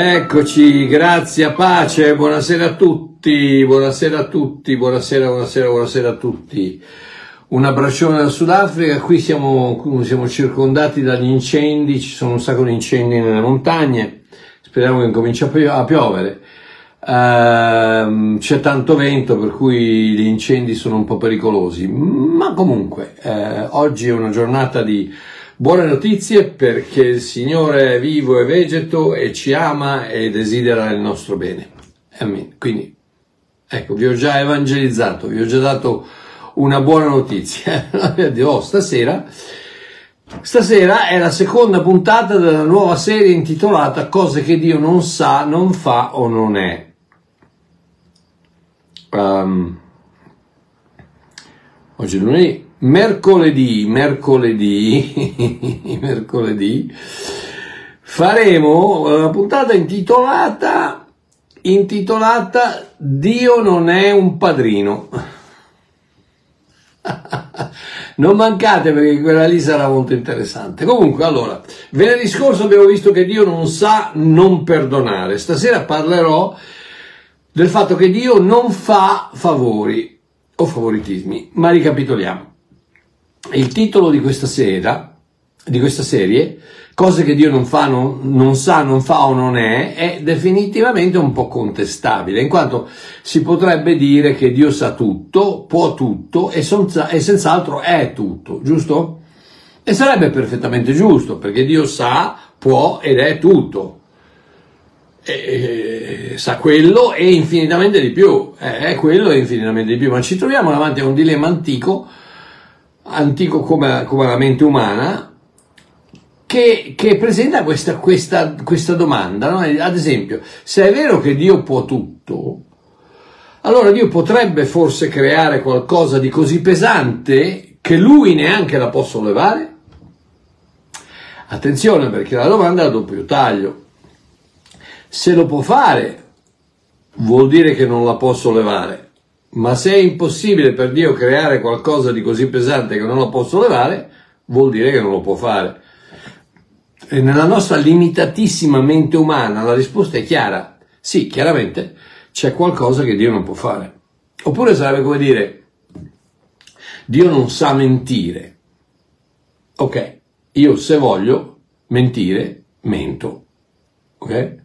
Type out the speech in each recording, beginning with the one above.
Eccoci, grazie, pace, buonasera a tutti, buonasera a tutti, buonasera, buonasera, buonasera a tutti. Un abbraccione dal Sudafrica, qui siamo, siamo circondati dagli incendi, ci sono un sacco di incendi nelle montagne, speriamo che incominci a piovere. Uh, c'è tanto vento per cui gli incendi sono un po' pericolosi, ma comunque uh, oggi è una giornata di Buone notizie perché il Signore è vivo e vegeto e ci ama e desidera il nostro bene. Amen. Quindi, ecco, vi ho già evangelizzato, vi ho già dato una buona notizia. oh, stasera, stasera è la seconda puntata della nuova serie intitolata Cose che Dio non sa, non fa o non è. Um, oggi è lunedì, mercoledì, mercoledì, mercoledì, faremo una puntata intitolata, intitolata Dio non è un padrino. non mancate perché quella lì sarà molto interessante. Comunque, allora, venerdì scorso abbiamo visto che Dio non sa non perdonare. Stasera parlerò del fatto che Dio non fa favori o favoritismi, ma ricapitoliamo. Il titolo di questa sera, di questa serie, cose che Dio non fa, non, non, sa, non fa o non è, è definitivamente un po' contestabile, in quanto si potrebbe dire che Dio sa tutto, può tutto e, senza, e senz'altro è tutto, giusto? E sarebbe perfettamente giusto, perché Dio sa, può ed è tutto. E, sa quello e infinitamente di più, è quello e infinitamente di più, ma ci troviamo davanti a un dilemma antico antico come, come la mente umana, che, che presenta questa, questa, questa domanda. No? Ad esempio, se è vero che Dio può tutto, allora Dio potrebbe forse creare qualcosa di così pesante che lui neanche la può sollevare? Attenzione perché la domanda è a doppio taglio. Se lo può fare, vuol dire che non la può sollevare. Ma se è impossibile per Dio creare qualcosa di così pesante che non lo posso levare, vuol dire che non lo può fare. E nella nostra limitatissima mente umana la risposta è chiara. Sì, chiaramente c'è qualcosa che Dio non può fare. Oppure sarebbe come dire, Dio non sa mentire. Ok, io se voglio mentire, mento. Ok?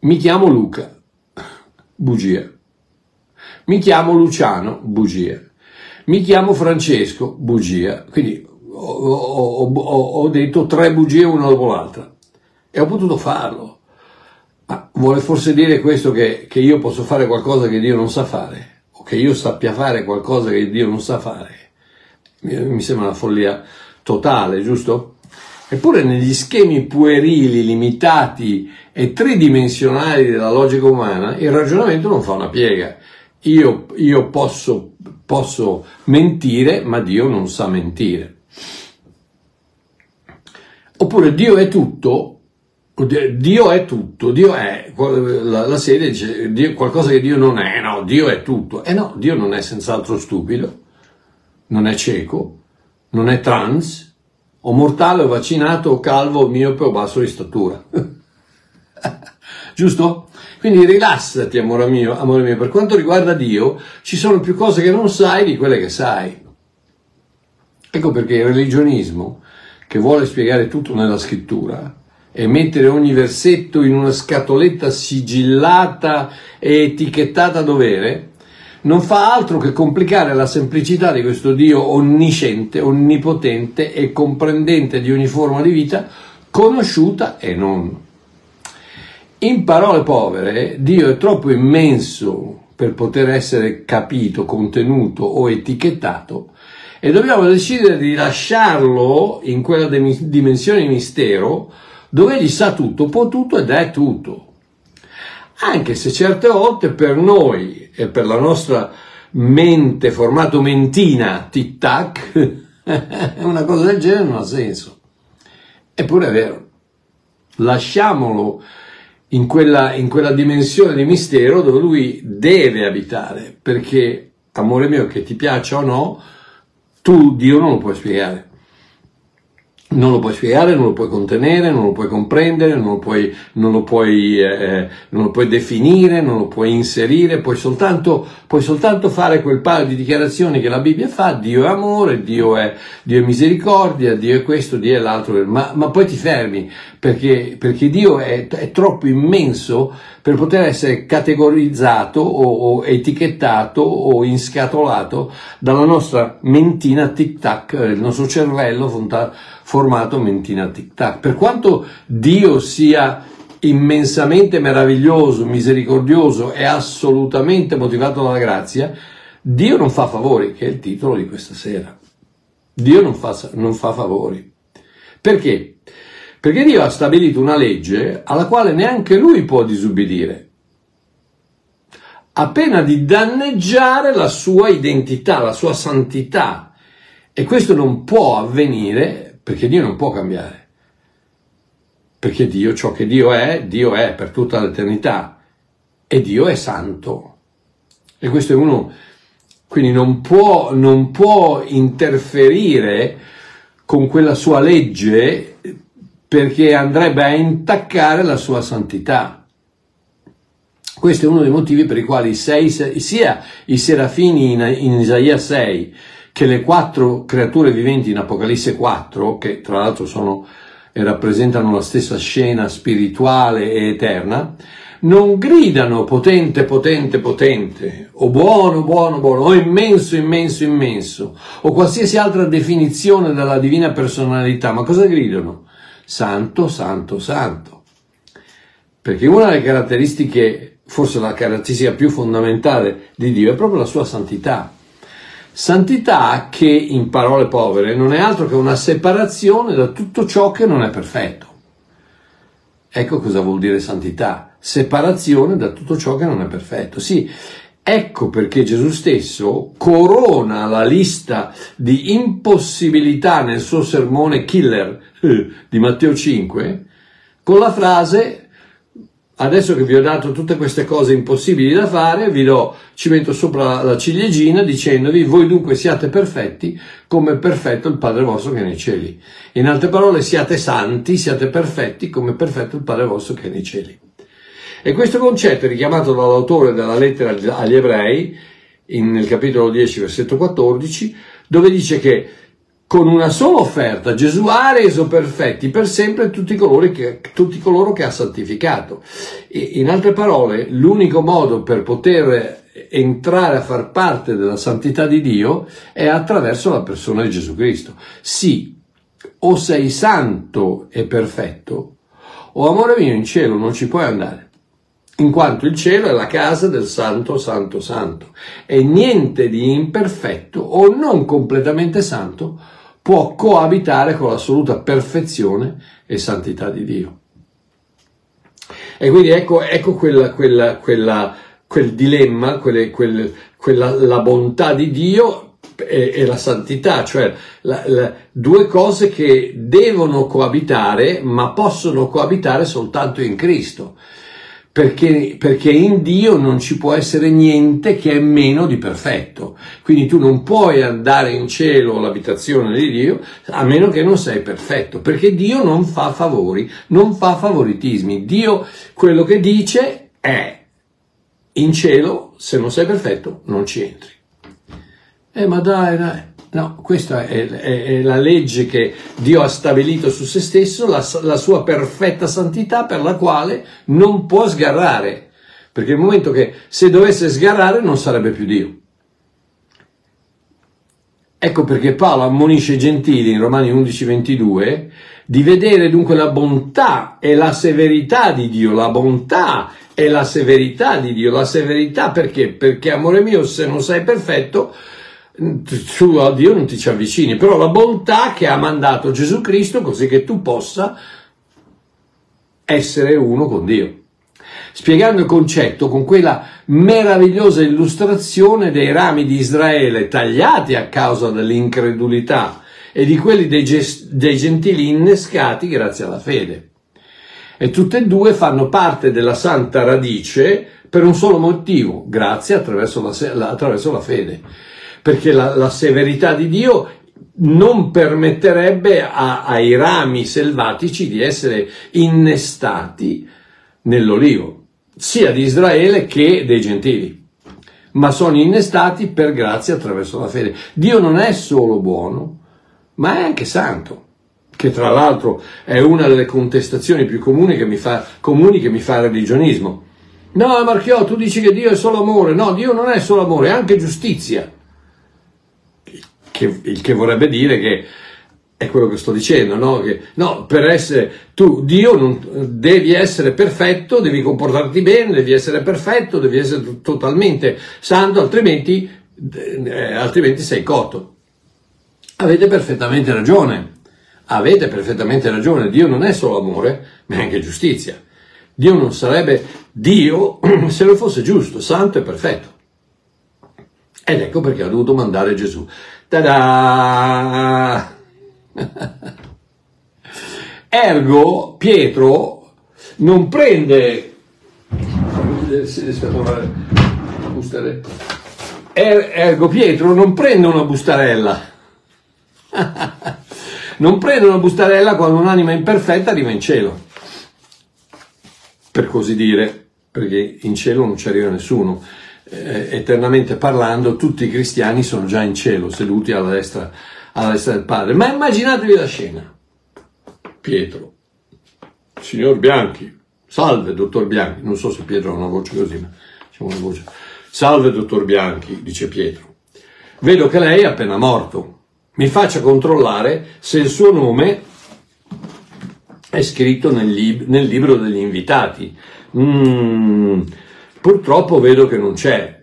Mi chiamo Luca bugia. Mi chiamo Luciano, bugia. Mi chiamo Francesco, bugia. Quindi ho, ho, ho, ho detto tre bugie una dopo l'altra e ho potuto farlo. Ma vuole forse dire questo che, che io posso fare qualcosa che Dio non sa fare? O che io sappia fare qualcosa che Dio non sa fare? Mi, sembra una follia totale, giusto? Eppure negli schemi puerili, limitati e tridimensionali della logica umana, il ragionamento non fa una piega. Io, io posso, posso mentire, ma Dio non sa mentire. Oppure Dio è tutto, Dio è tutto, Dio è, la, la serie dice Dio, qualcosa che Dio non è, no, Dio è tutto. E eh no, Dio non è senz'altro stupido, non è cieco, non è trans, o mortale o vaccinato o calvo o miope o basso di statura. Giusto? Quindi rilassati, amore mio, amore mio. Per quanto riguarda Dio, ci sono più cose che non sai di quelle che sai. Ecco perché il religionismo, che vuole spiegare tutto nella scrittura, e mettere ogni versetto in una scatoletta sigillata e etichettata a dovere, non fa altro che complicare la semplicità di questo Dio onnisciente, onnipotente e comprendente di ogni forma di vita, conosciuta e non. In parole povere, Dio è troppo immenso per poter essere capito, contenuto o etichettato e dobbiamo decidere di lasciarlo in quella dimensione di mistero dove egli sa tutto, può tutto ed è tutto anche se certe volte per noi e per la nostra mente, formato mentina, tic-tac, una cosa del genere non ha senso. Eppure è vero. Lasciamolo in quella, in quella dimensione di mistero dove lui deve abitare, perché, amore mio, che ti piaccia o no, tu Dio non lo puoi spiegare. Non lo puoi spiegare, non lo puoi contenere, non lo puoi comprendere, non lo puoi, non lo puoi, eh, non lo puoi definire, non lo puoi inserire, puoi soltanto, puoi soltanto fare quel paio di dichiarazioni che la Bibbia fa, Dio è amore, Dio è, Dio è misericordia, Dio è questo, Dio è l'altro, ma, ma poi ti fermi, perché, perché Dio è, è, troppo immenso per poter essere categorizzato o, o etichettato o inscatolato dalla nostra mentina tic-tac, il nostro cervello formato mentina tic-tac. Per quanto Dio sia immensamente meraviglioso, misericordioso e assolutamente motivato dalla grazia, Dio non fa favori, che è il titolo di questa sera. Dio non fa, non fa favori. Perché? Perché Dio ha stabilito una legge alla quale neanche lui può disubbidire, a pena di danneggiare la sua identità, la sua santità. E questo non può avvenire perché Dio non può cambiare. Perché Dio, ciò che Dio è, Dio è per tutta l'eternità. E Dio è santo. E questo è uno, quindi non può, non può interferire con quella sua legge perché andrebbe a intaccare la sua santità. Questo è uno dei motivi per i quali sei, sia i serafini in, in Isaia 6 che le quattro creature viventi in Apocalisse 4, che tra l'altro sono e rappresentano la stessa scena spirituale e eterna, non gridano potente, potente, potente, o buono, buono, buono, o immenso, immenso, immenso, o qualsiasi altra definizione della divina personalità, ma cosa gridano? santo, santo, santo. Perché una delle caratteristiche, forse la caratteristica più fondamentale di Dio è proprio la sua santità. Santità che, in parole povere, non è altro che una separazione da tutto ciò che non è perfetto. Ecco cosa vuol dire santità, separazione da tutto ciò che non è perfetto. Sì, Ecco perché Gesù stesso corona la lista di impossibilità nel suo sermone killer eh, di Matteo 5 con la frase adesso che vi ho dato tutte queste cose impossibili da fare, vi do, ci metto sopra la ciliegina dicendovi voi dunque siate perfetti come è perfetto il Padre vostro che è nei cieli. In altre parole siate santi, siate perfetti come è perfetto il Padre vostro che è nei cieli. E questo concetto è richiamato dall'autore della lettera agli ebrei, in, nel capitolo 10, versetto 14, dove dice che con una sola offerta Gesù ha reso perfetti per sempre tutti coloro che, tutti coloro che ha santificato. E, in altre parole, l'unico modo per poter entrare a far parte della santità di Dio è attraverso la persona di Gesù Cristo. Sì, o sei santo e perfetto, o amore mio in cielo non ci puoi andare in quanto il cielo è la casa del santo, santo, santo, e niente di imperfetto o non completamente santo può coabitare con l'assoluta perfezione e santità di Dio. E quindi ecco, ecco quella, quella, quella, quel dilemma, quelle, quel, quella, la bontà di Dio e, e la santità, cioè la, la, due cose che devono coabitare, ma possono coabitare soltanto in Cristo perché, perché, in Dio non ci può essere niente che è meno di perfetto. Quindi tu non puoi andare in cielo all'abitazione di Dio a meno che non sei perfetto, perché Dio non fa favori, non fa favoritismi. Dio quello che dice è in cielo, se non sei perfetto, non ci entri. Eh, ma dai, dai. No, questa è, è, è, la legge che Dio ha stabilito su se stesso, la, la, sua perfetta santità per la quale non può sgarrare, perché il momento che se dovesse sgarrare non sarebbe più Dio. Ecco perché Paolo ammonisce i gentili in Romani 11:22 di vedere dunque la bontà e la severità di Dio, la bontà e la severità di Dio, la severità perché? Perché amore mio, se non sei perfetto, tu a Dio non ti ci avvicini, però la bontà che ha mandato Gesù Cristo così che tu possa essere uno con Dio. Spiegando il concetto con quella meravigliosa illustrazione dei rami di Israele tagliati a causa dell'incredulità e di quelli dei, gest- dei gentili innescati grazie alla fede. E tutte e due fanno parte della santa radice per un solo motivo, grazie attraverso la, attraverso la fede perché la, la severità di Dio non permetterebbe a, ai rami selvatici di essere innestati nell'olivo, sia di Israele che dei gentili ma sono innestati per grazia attraverso la fede. Dio non è solo buono, ma è anche santo, che tra l'altro è una delle contestazioni più comuni che mi fa, comuni che mi fa il religionismo. No, Marchiò, tu dici che Dio è solo amore. No, Dio non è solo amore, è anche giustizia. Che, il che vorrebbe dire che è quello che sto dicendo, no? Che, no, per essere tu, Dio non, devi essere perfetto, devi comportarti bene, devi essere perfetto, devi essere totalmente santo, altrimenti, eh, altrimenti sei cotto. Avete perfettamente ragione, avete perfettamente ragione, Dio non è solo amore, ma è anche giustizia. Dio non sarebbe Dio se non fosse giusto, santo e perfetto. Ed ecco perché ha dovuto mandare Gesù. Ta-da! Ergo, Pietro non prende... Er, ergo, Pietro non prende una bustarella. non prende una bustarella quando un'anima imperfetta arriva in cielo. Per così dire, perché in cielo non ci arriva nessuno. Eh, eternamente parlando, tutti i cristiani sono già in cielo, seduti alla destra alla destra del padre. Ma immaginatevi la scena. Pietro, signor Bianchi, salve dottor Bianchi, non so se Pietro ha una voce così, ma diciamo una voce. Salve dottor Bianchi, dice Pietro. Vedo che lei è appena morto. Mi faccia controllare se il suo nome è scritto nel, lib- nel libro degli invitati. Mm, purtroppo vedo che non c'è.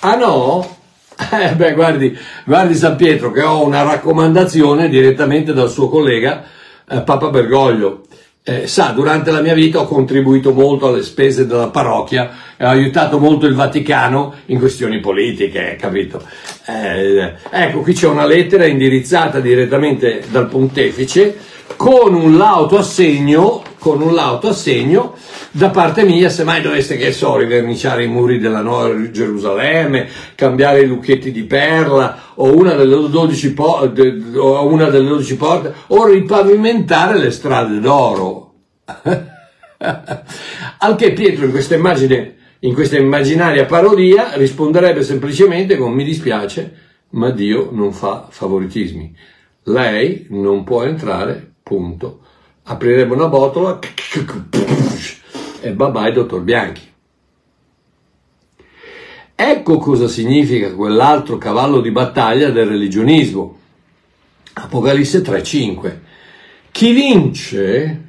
Ah no? Eh beh, guardi, guardi San Pietro che ho una raccomandazione direttamente dal suo collega eh, Papa Bergoglio. Eh, sa, durante la mia vita ho contribuito molto alle spese della parrocchia e ho aiutato molto il Vaticano in questioni politiche, capito? Eh, ecco, qui c'è una lettera indirizzata direttamente dal pontefice con un lauto assegno, con un lauto assegno da parte mia, se mai doveste, che so, riverniciare i muri della Nuova Gerusalemme, cambiare i lucchetti di perla, o una delle 12, po- o una delle 12 porte, o ripavimentare le strade d'oro. Anche Pietro in questa immagine, in questa immaginaria parodia, risponderebbe semplicemente con mi dispiace, ma Dio non fa favoritismi. Lei non può entrare, punto. Apriremo una botola e bye bye dottor Bianchi. Ecco cosa significa quell'altro cavallo di battaglia del religionismo. Apocalisse 3:5. Chi vince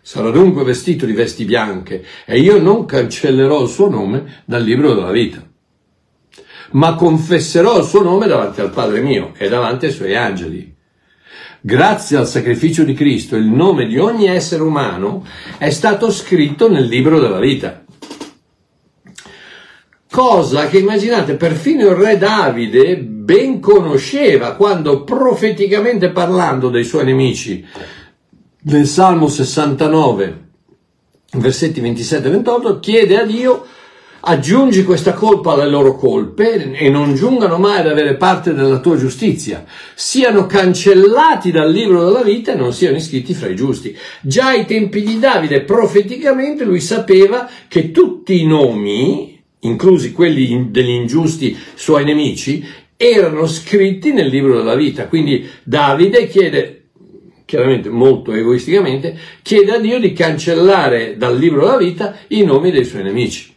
sarà dunque vestito di vesti bianche e io non cancellerò il suo nome dal libro della vita, ma confesserò il suo nome davanti al Padre mio e davanti ai suoi angeli. Grazie al sacrificio di Cristo il nome di ogni essere umano è stato scritto nel libro della vita. Cosa che immaginate perfino il re Davide ben conosceva quando profeticamente parlando dei suoi nemici nel Salmo 69 versetti 27 e 28 chiede a Dio aggiungi questa colpa alle loro colpe e non giungano mai ad avere parte della tua giustizia, siano cancellati dal libro della vita e non siano iscritti fra i giusti. Già ai tempi di Davide, profeticamente, lui sapeva che tutti i nomi, inclusi quelli degli ingiusti suoi nemici, erano scritti nel libro della vita. Quindi Davide chiede chiaramente molto egoisticamente, chiede a Dio di cancellare dal libro della vita i nomi dei suoi nemici.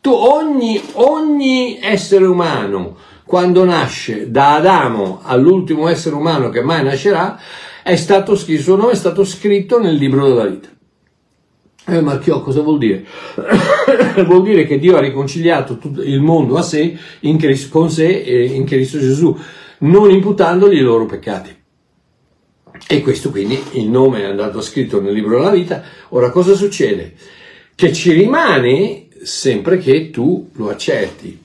Tu, ogni, ogni essere umano, quando nasce, da Adamo all'ultimo essere umano che mai nascerà, è stato scritto, suo nome è stato scritto nel libro della vita. Eh, Marchiò, cosa vuol dire? vuol dire che Dio ha riconciliato tutto il mondo a sé, Cristo, con sé in Cristo Gesù, non imputandogli i loro peccati. E questo quindi il nome è andato scritto nel libro della vita. Ora cosa succede? Che ci rimane sempre che tu lo accetti.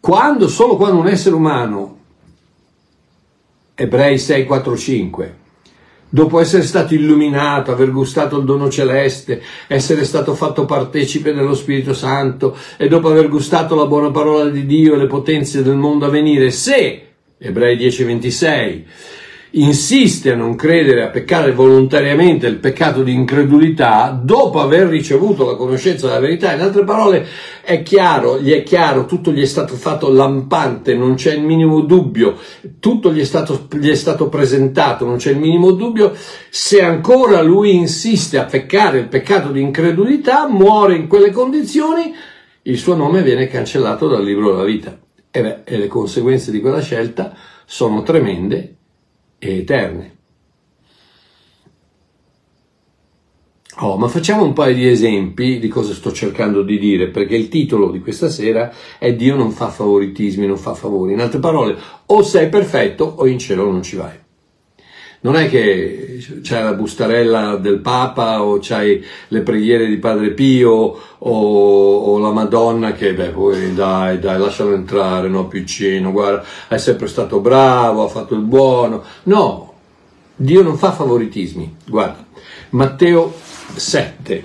Quando, solo quando un essere umano, Ebrei 6, 4, 5, dopo essere stato illuminato, aver gustato il dono celeste, essere stato fatto partecipe dello Spirito Santo e dopo aver gustato la buona parola di Dio e le potenze del mondo a venire, se, Ebrei 10:26, insiste a non credere, a peccare volontariamente il peccato di incredulità, dopo aver ricevuto la conoscenza della verità, in altre parole è chiaro, gli è chiaro, tutto gli è stato fatto lampante, non c'è il minimo dubbio, tutto gli è stato, gli è stato presentato, non c'è il minimo dubbio, se ancora lui insiste a peccare il peccato di incredulità, muore in quelle condizioni, il suo nome viene cancellato dal libro della vita. E, beh, e le conseguenze di quella scelta sono tremende e eterne. Oh, ma facciamo un paio di esempi di cosa sto cercando di dire, perché il titolo di questa sera è Dio non fa favoritismi, non fa favori. In altre parole, o sei perfetto o in cielo non ci vai. Non è che c'è la bustarella del Papa o c'hai le preghiere di Padre Pio o, o la Madonna che, beh, poi dai, dai, lascialo entrare, no, piccino, guarda, è sempre stato bravo, ha fatto il buono. No, Dio non fa favoritismi. Guarda, Matteo 7.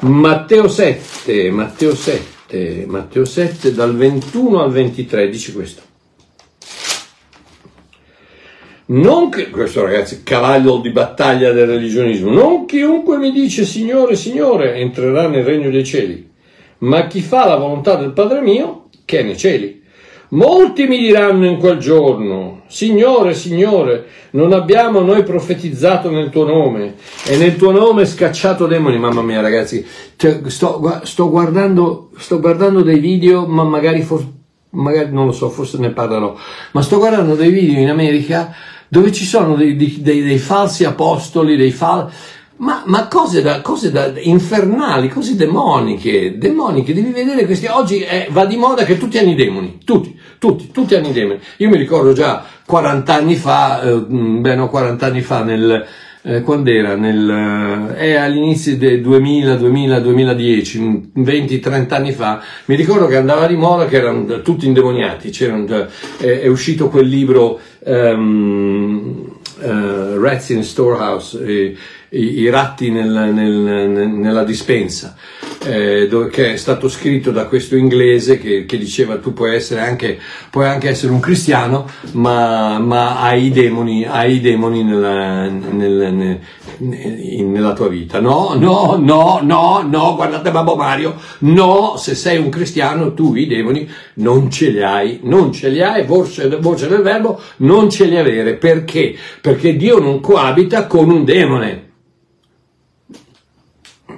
Matteo 7, Matteo 7, Matteo 7 dal 21 al 23 dice questo. Non che, questo ragazzi, cavallo di battaglia del religionismo, non chiunque mi dice Signore, Signore, entrerà nel regno dei cieli, ma chi fa la volontà del Padre mio, che è nei cieli. Molti mi diranno in quel giorno, Signore, Signore, non abbiamo noi profetizzato nel tuo nome e nel tuo nome scacciato demoni. Mamma mia ragazzi, cioè, sto, sto, guardando, sto guardando dei video, ma magari, for, magari non lo so, forse ne parlerò, ma sto guardando dei video in America dove ci sono dei, dei, dei falsi apostoli, dei falsi... Ma, ma, cose, da, cose da, infernali, cose demoniche, demoniche, devi vedere questi, oggi è, va di moda che tutti hanno i demoni, tutti, tutti, tutti hanno i demoni. Io mi ricordo già 40 anni fa, eh, beh no, 40 anni fa nel, eh, quando era? Nel, eh, all'inizio del 2000, 2000, 2010, 20, 30 anni fa, mi ricordo che andava di moda che erano tutti indemoniati, eh, è uscito quel libro um, uh, Rats in Storehouse, eh, i, i, ratti nel, nel, nella dispensa, eh, che è stato scritto da questo inglese che, che diceva tu puoi essere anche, puoi anche essere un cristiano, ma, ma hai i demoni, hai i demoni nella, nel, nel, nella tua vita. No, no, no, no, no, guardate Babbo Mario, no, se sei un cristiano tu i demoni non ce li hai, non ce li hai, voce, voce del verbo, non ce li avere. Perché? Perché Dio non coabita con un demone.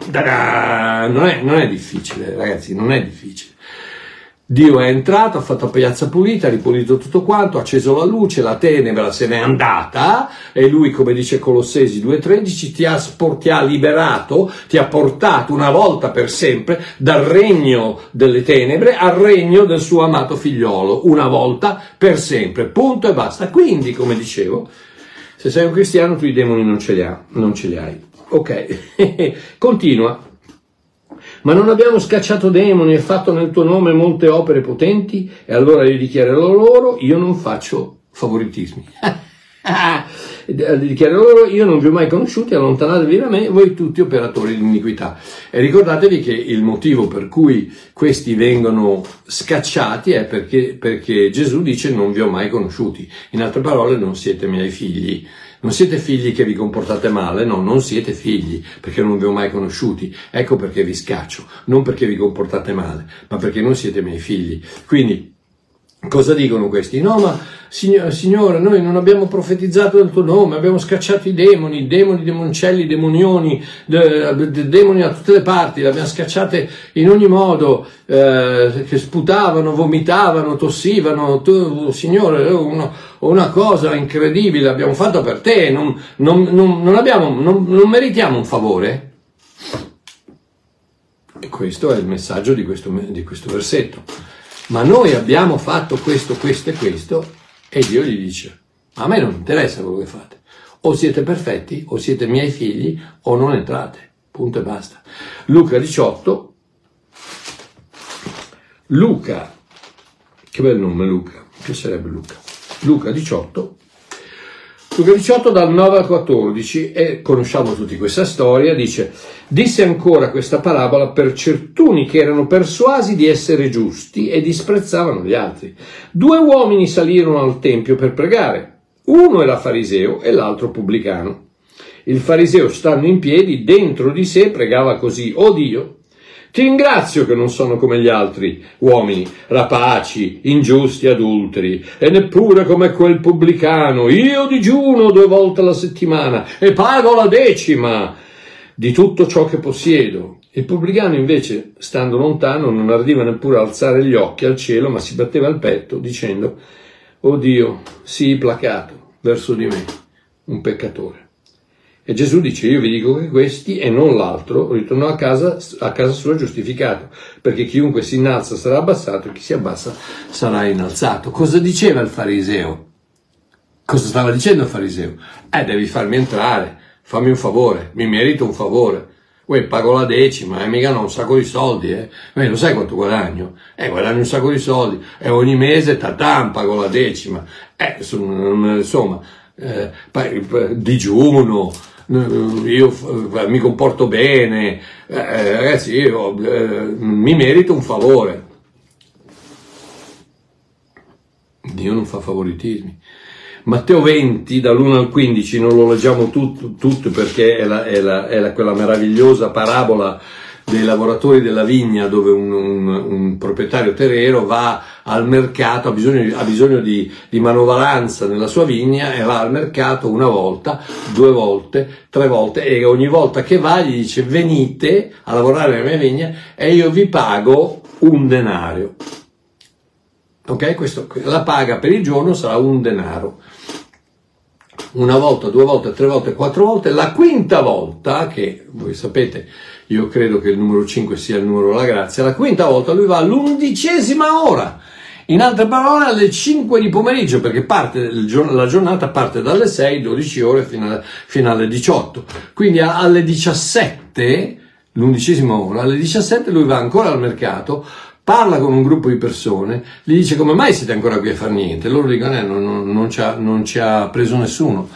Non è, non è difficile, ragazzi, non è difficile. Dio è entrato, ha fatto piazza pulita, ha ripulito tutto quanto, ha acceso la luce, la tenebra se n'è andata e lui, come dice Colossesi 2.13, ti ha, ti ha liberato, ti ha portato una volta per sempre dal regno delle tenebre al regno del suo amato figliolo, una volta per sempre, punto e basta. Quindi, come dicevo, se sei un cristiano tu i demoni non ce li, ha, non ce li hai. Ok, continua. Ma non abbiamo scacciato demoni e fatto nel tuo nome molte opere potenti? E allora io dichiarerò loro, io non faccio favoritismi. dichiarerò loro, io non vi ho mai conosciuti, allontanatevi da me, voi tutti operatori di iniquità. E ricordatevi che il motivo per cui questi vengono scacciati è perché, perché Gesù dice non vi ho mai conosciuti. In altre parole, non siete miei figli. Non siete figli che vi comportate male, no, non siete figli perché non vi ho mai conosciuti. Ecco perché vi scaccio, non perché vi comportate male, ma perché non siete miei figli. Quindi, cosa dicono questi? No, ma Signore, noi non abbiamo profetizzato nel tuo nome, abbiamo scacciato i demoni, demoni, demoncelli, demonioni, de, de, demoni a tutte le parti, li abbiamo scacciate in ogni modo, eh, che sputavano, vomitavano, tossivano. Tu, Signore, una, una cosa incredibile abbiamo fatto per te, non, non, non abbiamo, non meritiamo un favore? E questo è il messaggio di questo, di questo versetto. Ma noi abbiamo fatto questo, questo e questo e Dio gli dice, a me non interessa quello che fate. O siete perfetti, o siete miei figli, o non entrate. Punto e basta. Luca 18. Luca, che bel nome Luca, mi piacerebbe Luca. Luca 18, Luca 18 dal 9 al 14 e conosciamo tutti questa storia, dice, disse ancora questa parabola per certuni che erano persuasi di essere giusti e disprezzavano gli altri. Due uomini salirono al Tempio per pregare, uno era fariseo e l'altro pubblicano. Il fariseo, stando in piedi, dentro di sé pregava così, O Dio, ti ringrazio che non sono come gli altri uomini, rapaci, ingiusti, adulteri, e neppure come quel pubblicano. Io digiuno due volte alla settimana e pago la decima di tutto ciò che possiedo. Il pubblicano invece, stando lontano, non ardiva neppure a alzare gli occhi al cielo, ma si batteva il petto dicendo, Oh Dio, sii placato verso di me, un peccatore. E Gesù dice, io vi dico che questi e non l'altro ritornò a casa, a casa sua giustificato, perché chiunque si innalza sarà abbassato e chi si abbassa sarà innalzato. Cosa diceva il fariseo? Cosa stava dicendo il fariseo? Eh, devi farmi entrare, fammi un favore, mi merito un favore. Uè, pago la decima, eh, mica non un sacco di soldi, eh. Beh, lo sai quanto guadagno? Eh, guadagno un sacco di soldi, e ogni mese, tatam, pago la decima. Eh, insomma, eh, digiuno, io eh, mi comporto bene, eh, ragazzi, io eh, mi merito un favore. Dio non fa favoritismi. Matteo 20, dall'1 al 15, non lo leggiamo tutto, tutto perché è, la, è, la, è la, quella meravigliosa parabola dei lavoratori della vigna dove un, un, un proprietario terriero va al mercato, ha bisogno, ha bisogno di, di, manovalanza nella sua vigna e va al mercato una volta, due volte, tre volte e ogni volta che va gli dice venite a lavorare nella mia vigna e io vi pago un denario. Ok? Questo, la paga per il giorno sarà un denaro una volta, due volte, tre volte, quattro volte, la quinta volta, che voi sapete, io credo che il numero 5 sia il numero della grazia, la quinta volta lui va all'undicesima ora. In altre parole, alle 5 di pomeriggio, perché parte, la giornata parte dalle 6, 12 ore fino, alle 18. Quindi alle 17, l'undicesima ora, alle 17 lui va ancora al mercato, parla con un gruppo di persone, gli dice come mai siete ancora qui a fare niente? Loro dicono eh, non, non, non, ci ha, non, ci ha, preso nessuno,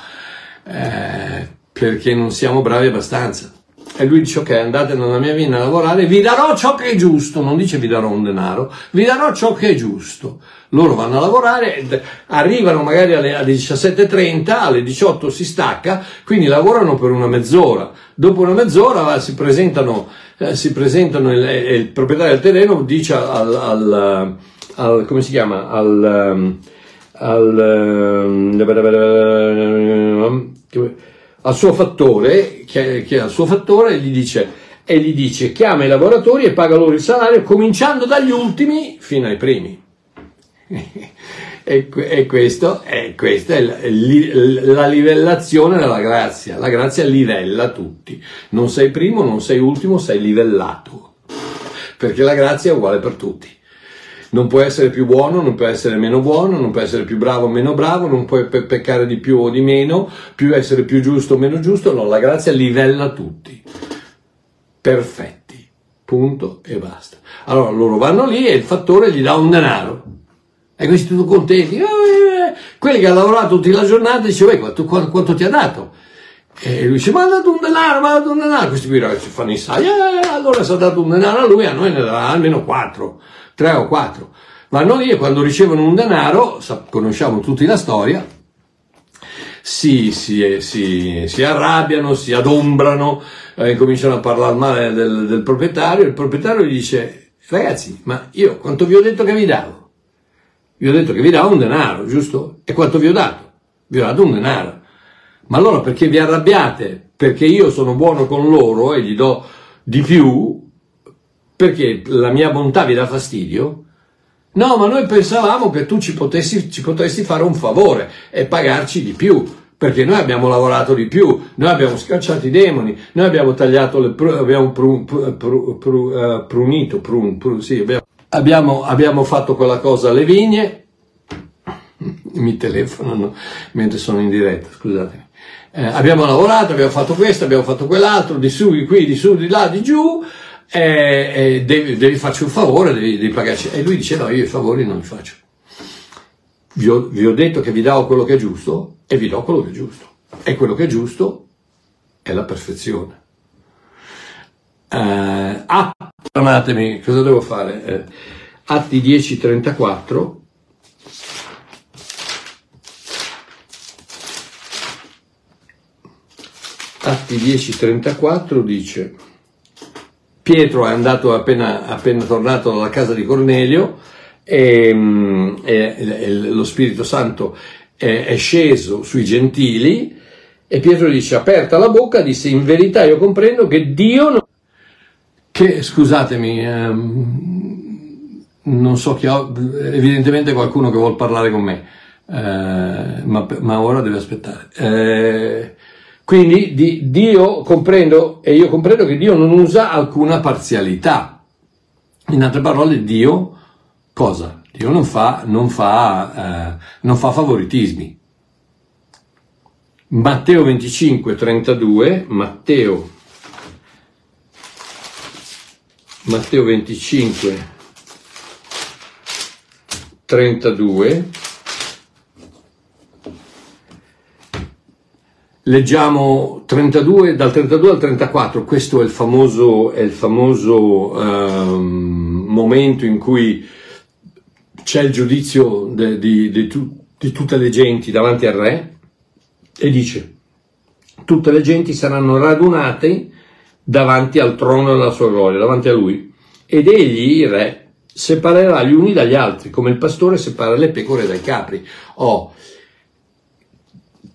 eh, perché non siamo bravi abbastanza. E lui dice ok andate nella mia vina a lavorare, vi darò ciò che è giusto, non dice vi darò un denaro, vi darò ciò che è giusto. Loro vanno a lavorare, arrivano magari alle, alle 17.30, alle 18 si stacca, quindi lavorano per una mezz'ora. Dopo una mezz'ora si presentano eh, si presentano il, il, proprietario del terreno dice al, al, al come si chiama al, um, al, um, al suo fattore che, che al suo fattore gli dice e gli dice chiama i lavoratori e paga loro il salario cominciando dagli ultimi fino ai primi e, e questo, e questa è la, la livellazione della grazia. La grazia livella tutti. Non sei primo, non sei ultimo, sei livellato. Perché la grazia è uguale per tutti. Non puoi essere più buono, non puoi essere meno buono, non puoi essere più bravo o meno bravo, non puoi pe- peccare di più o di meno, più essere più giusto o meno giusto. No, la grazia livella tutti. Perfetti. Punto e basta. Allora loro vanno lì e il fattore gli dà un denaro e questi tutti contenti. Eh, quelli che hanno lavorato tutta la giornata dice, quanto, quanto, quanto, ti ha dato? E lui dice, ma ha dato un denaro, ma ha dato un denaro. Questi qui ragazzi fanno i sai, eh, allora se ha dato un denaro a lui, a noi ne darà almeno quattro, tre o quattro. Vanno lì e quando ricevono un denaro, conosciamo tutti la storia, si, si, si, si arrabbiano, si adombrano, eh, cominciano a parlare male del, del proprietario, il proprietario gli dice, ragazzi, ma io quanto vi ho detto che vi davo? Vi ho detto che vi dà un denaro, giusto? E quanto vi ho dato? Vi ho dato un denaro. Ma allora perché vi arrabbiate? Perché io sono buono con loro e gli do di più? Perché la mia bontà vi dà fastidio? No, ma noi pensavamo che tu ci potessi, ci potessi fare un favore e pagarci di più perché noi abbiamo lavorato di più, noi abbiamo scacciato i demoni, noi abbiamo tagliato le pru, abbiamo pru, pru, uh, prunito, prun, sì, abbiamo abbiamo, abbiamo fatto quella cosa alle vigne, mi telefonano mentre sono in diretta, scusatemi. Eh, abbiamo lavorato, abbiamo fatto questo, abbiamo fatto quell'altro, di su, di qui, di su, di là, di giù, e, e devi, devi, farci un favore, devi, devi pagarci. E lui dice no, io i favori non li faccio. vi ho, vi ho detto che vi do quello che è giusto e vi do quello che è giusto. E quello che è giusto è la perfezione. Uh, ah, perdonatemi, cosa devo fare? Eh, Atti 10:34 Atti 10:34 dice Pietro è andato appena, appena tornato dalla casa di Cornelio e, mm, e, e lo Spirito Santo è, è, sceso sui gentili e Pietro dice aperta la bocca disse in verità io comprendo che Dio non... che scusatemi ehm, non so chi ho evidentemente qualcuno che vuole parlare con me eh, ma, ma, ora deve aspettare. Eh, quindi di, Dio comprendo, e io comprendo che Dio non usa alcuna parzialità. In altre parole, Dio cosa? Dio non fa, non fa, eh, non fa favoritismi. Matteo 25, 32, Matteo, Matteo 25, 32, Leggiamo 32, dal 32 al 34, questo è il famoso, è il famoso um, momento in cui c'è il giudizio de, di, di, di tutte le genti davanti al re e dice tutte le genti saranno radunate davanti al trono della sua gloria, davanti a lui. Ed egli, il re, separerà gli uni dagli altri, come il pastore separa le pecore dai capri. Oh,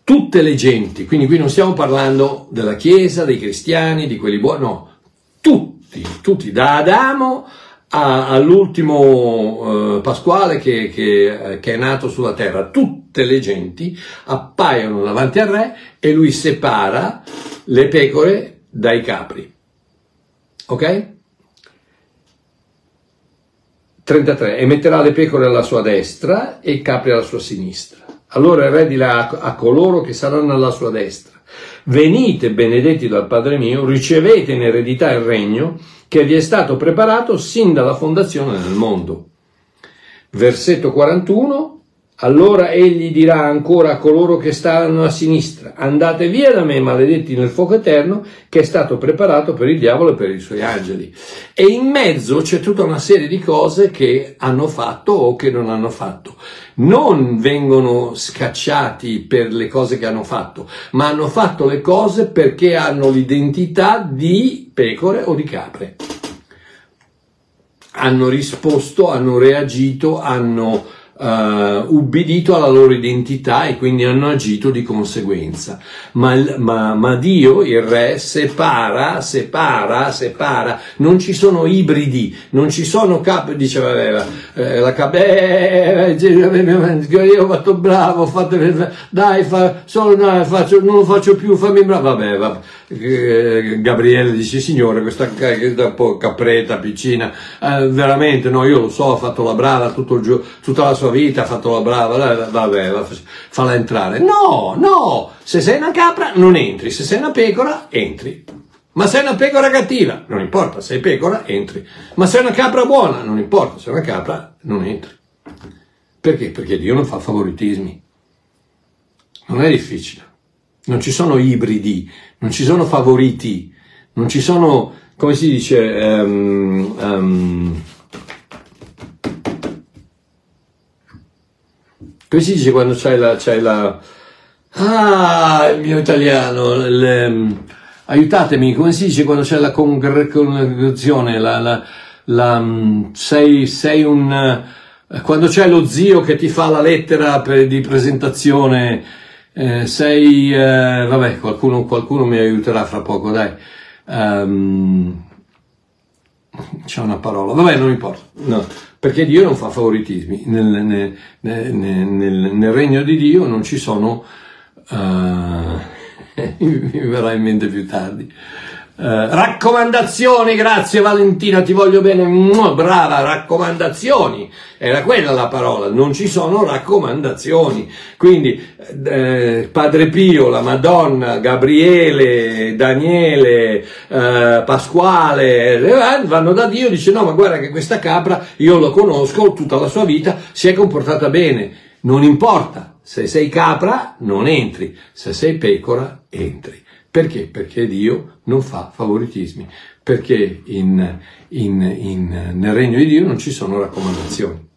tutte le genti, quindi qui non stiamo parlando della Chiesa, dei cristiani, di quelli buoni, no, tutti, tutti, da Adamo a, all'ultimo eh, Pasquale che, che, eh, che, è nato sulla terra, tutte le genti appaiono davanti al re e lui separa le pecore dai capri. Ok? 33. E metterà le pecore alla sua destra e i capri alla sua sinistra. Allora il re dirà a coloro che saranno alla sua destra, venite benedetti dal Padre mio, ricevete in eredità il regno che vi è stato preparato sin dalla fondazione del mondo. Versetto 41, allora egli dirà ancora a coloro che stanno a sinistra, andate via da me, maledetti nel fuoco eterno, che è stato preparato per il diavolo e per i suoi angeli. E in mezzo c'è tutta una serie di cose che hanno fatto o che non hanno fatto. Non vengono scacciati per le cose che hanno fatto, ma hanno fatto le cose perché hanno l'identità di pecore o di capre. Hanno risposto, hanno reagito, hanno uh, ubbidito alla loro identità e quindi hanno agito di conseguenza. Ma, ma, ma Dio, il Re, separa, separa, separa, non ci sono ibridi, non ci sono capi, diceva vabbè, eh, la cap, eh, io ho fatto bravo, ho dai, fa, solo, no, faccio, non lo faccio più, fammi bravo, vabbè, vabbè. Eh, Gabriele dice signore questa capretta piccina eh, veramente no io lo so ha fatto la brava tutto il giorno tutta la sua vita ha fatto la brava vabbè falla entrare. No no se sei una capra non entri se sei una pecora entri. Ma sei una pecora cattiva non importa sei pecora entri. Ma sei una capra buona non importa sei una capra non entri. Perché? perché Dio non fa favoritismi. Non è difficile. Non ci sono ibridi, non ci sono favoriti, non ci sono, come si dice, um, um, come si dice quando c'hai la, c'hai la, ah, il mio italiano, le, aiutatemi, come si dice quando c'è la congregazione, la, la, la, sei, sei un, quando c'è lo zio che ti fa la lettera per, di presentazione, eh, sei, eh, vabbè, qualcuno, qualcuno, mi aiuterà fra poco, dai. Um, c'è una parola, vabbè, non importa, no, perché Dio non fa favoritismi. Nel, nel, nel, nel regno di Dio non ci sono, uh, mi verrà in mente più tardi, eh, raccomandazioni, grazie Valentina, ti voglio bene, brava, raccomandazioni, era quella la parola, non ci sono raccomandazioni, quindi eh, Padre Pio, la Madonna, Gabriele, Daniele, eh, Pasquale, eh, vanno da Dio, dice no ma guarda che questa capra io lo conosco, tutta la sua vita si è comportata bene, non importa, se sei capra non entri, se sei pecora entri. Perché? Perché Dio non fa favoritismi, perché in, in, in, nel regno di Dio non ci sono raccomandazioni.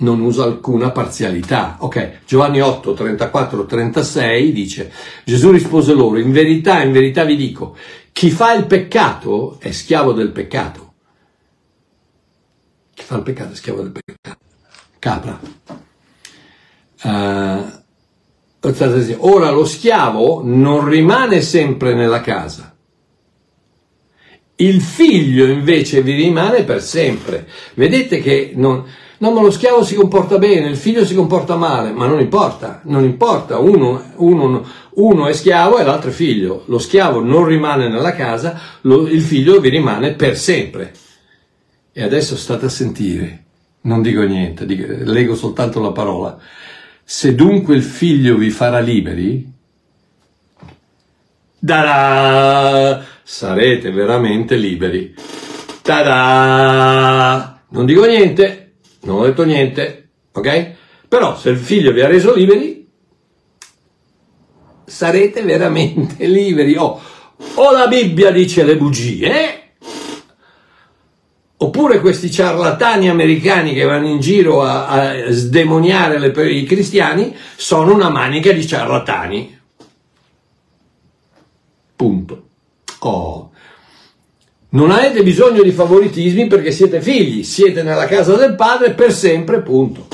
Non usa alcuna parzialità. Ok, Giovanni 8, 34, 36 dice, Gesù rispose loro, in verità, in verità vi dico, chi fa il peccato è schiavo del peccato. Chi fa il peccato è schiavo del peccato. Capra. Uh, ora lo schiavo non rimane sempre nella casa. Il figlio invece vi rimane per sempre. Vedete che non, no, ma lo schiavo si comporta bene, il figlio si comporta male, ma non importa, non importa, uno, uno, uno è schiavo e l'altro è figlio. Lo schiavo non rimane nella casa, lo, il figlio vi rimane per sempre. E adesso state a sentire, non dico niente, dico, leggo soltanto la parola. Se dunque il figlio vi farà liberi, da sarete veramente liberi. Ta-da! Non dico niente, non ho detto niente, ok? Però se il figlio vi ha reso liberi, sarete veramente liberi. Oh, o la Bibbia dice le bugie, Oppure questi ciarlatani americani che vanno in giro a, a sdemoniare le, i cristiani sono una manica di ciarlatani. Punto. Oh. Non avete bisogno di favoritismi perché siete figli, siete nella casa del padre per sempre, punto.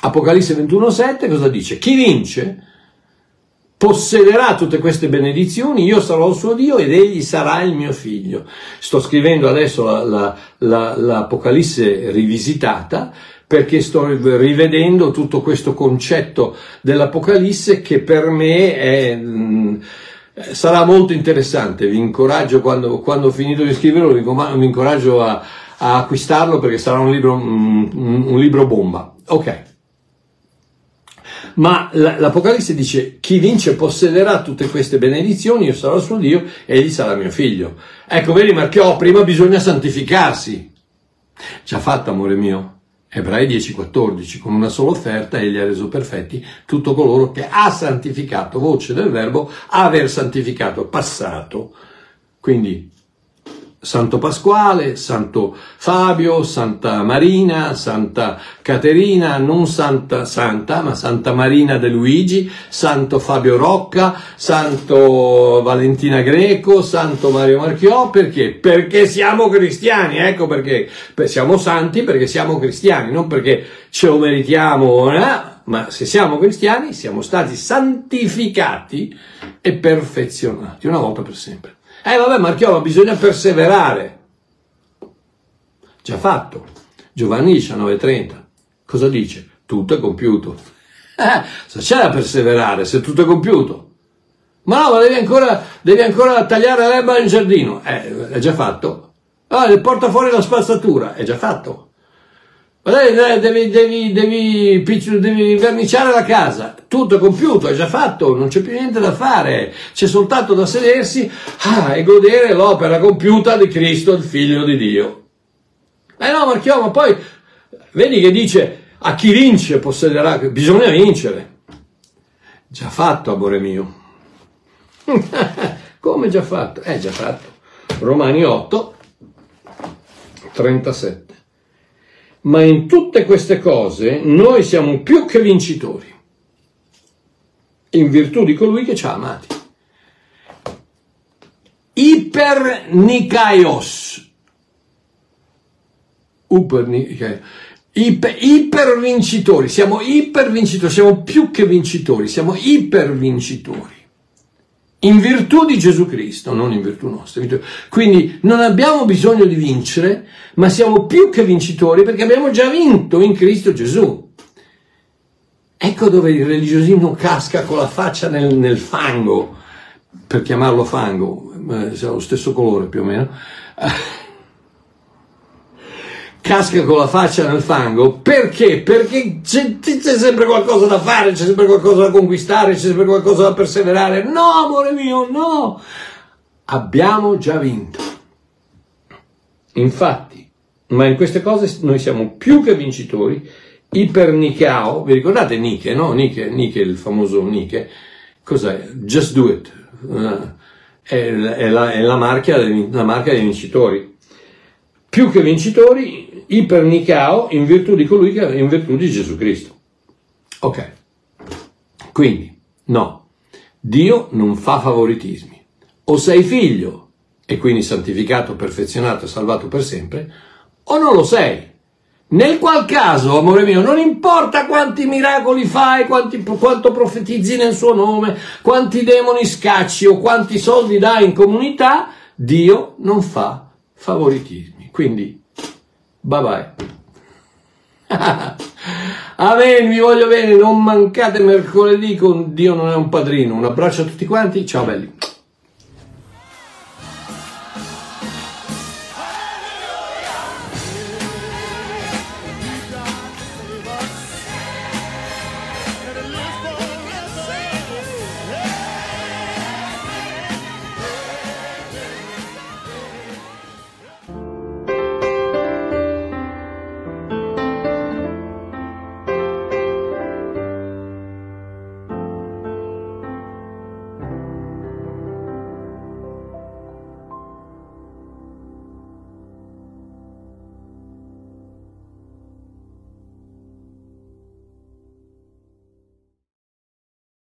Apocalisse 21,7 cosa dice? Chi vince possederà tutte queste benedizioni, io sarò il suo Dio ed egli sarà il mio figlio. Sto scrivendo adesso la, la, la, l'Apocalisse rivisitata perché sto rivedendo tutto questo concetto dell'Apocalisse che per me è, mh, sarà molto interessante. Vi incoraggio, quando, quando ho finito di scriverlo, vi, incoraggio a, a acquistarlo perché sarà un libro, un, un libro bomba. Ok. Ma l'Apocalisse dice chi vince possederà tutte queste benedizioni, io sarò suo Dio e egli sarà mio figlio. Ecco, vedi Marchiò, prima bisogna santificarsi. Già fatto, amore mio. Ebrei 10:14, con una sola offerta egli ha reso perfetti tutto coloro che ha santificato, voce del verbo aver santificato, passato. Quindi Santo Pasquale, Santo Fabio, Santa Marina, Santa Caterina, non Santa Santa, ma Santa Marina de Luigi, Santo Fabio Rocca, Santo Valentina Greco, Santo Mario Marchiò, perché? Perché siamo cristiani, ecco perché. Siamo santi perché siamo cristiani, non perché ce lo meritiamo, eh? ma se siamo cristiani siamo stati santificati e perfezionati una volta per sempre. Eh vabbè Marchiolo, bisogna perseverare. Già fatto. Giovanni 19,30. Cosa dice? Tutto è compiuto. Eh, se c'è da perseverare, se tutto è compiuto. Ma no, ma devi ancora, devi ancora tagliare l'erba in giardino. Eh, è già fatto. Ah, porta fuori la spazzatura. È già fatto. Devi, devi, devi, devi, verniciare la casa, tutto è compiuto, è già fatto, non c'è più niente da fare, c'è soltanto da sedersi ah, e godere l'opera compiuta di Cristo, il figlio di Dio. Eh no, Marchiò, ma poi vedi che dice a chi vince possederà, bisogna vincere. Già fatto, amore mio. Come già fatto? È eh, già fatto. Romani 8, 37 ma in tutte queste cose noi siamo più che vincitori, in virtù di colui che ci ha amati. Ipernikaios, Iper, ipervincitori, siamo ipervincitori, siamo più che vincitori, siamo ipervincitori in virtù di Gesù Cristo, non in virtù nostra. Quindi non abbiamo bisogno di vincere, ma siamo più che vincitori perché abbiamo già vinto in Cristo Gesù. Ecco dove il religiosismo casca con la faccia nel, nel fango, per chiamarlo fango, eh, è lo stesso colore più o meno casca con la faccia nel fango. Perché? Perché c'è, c'è, sempre qualcosa da fare, c'è sempre qualcosa da conquistare, c'è sempre qualcosa da perseverare. No, amore mio, no! Abbiamo già vinto. Infatti, ma in queste cose noi siamo più che vincitori, ipernicao, vi ricordate Nike, no? Nike, Nike il famoso Nike, cos'è? Just do it, uh, è, la, è la, marca, la marca dei vincitori. Più che vincitori, ipernicao in virtù di colui che, in virtù di Gesù Cristo. Ok, quindi no, Dio non fa favoritismi. O sei figlio e quindi santificato, perfezionato e salvato per sempre, o non lo sei. Nel qual caso, amore mio, non importa quanti miracoli fai, quanti, quanto profetizzi nel suo nome, quanti demoni scacci o quanti soldi dai in comunità, Dio non fa favoritismi. Quindi, bye bye. Amen, vi voglio bene, non mancate mercoledì con Dio non è un padrino. Un abbraccio a tutti quanti, ciao belli.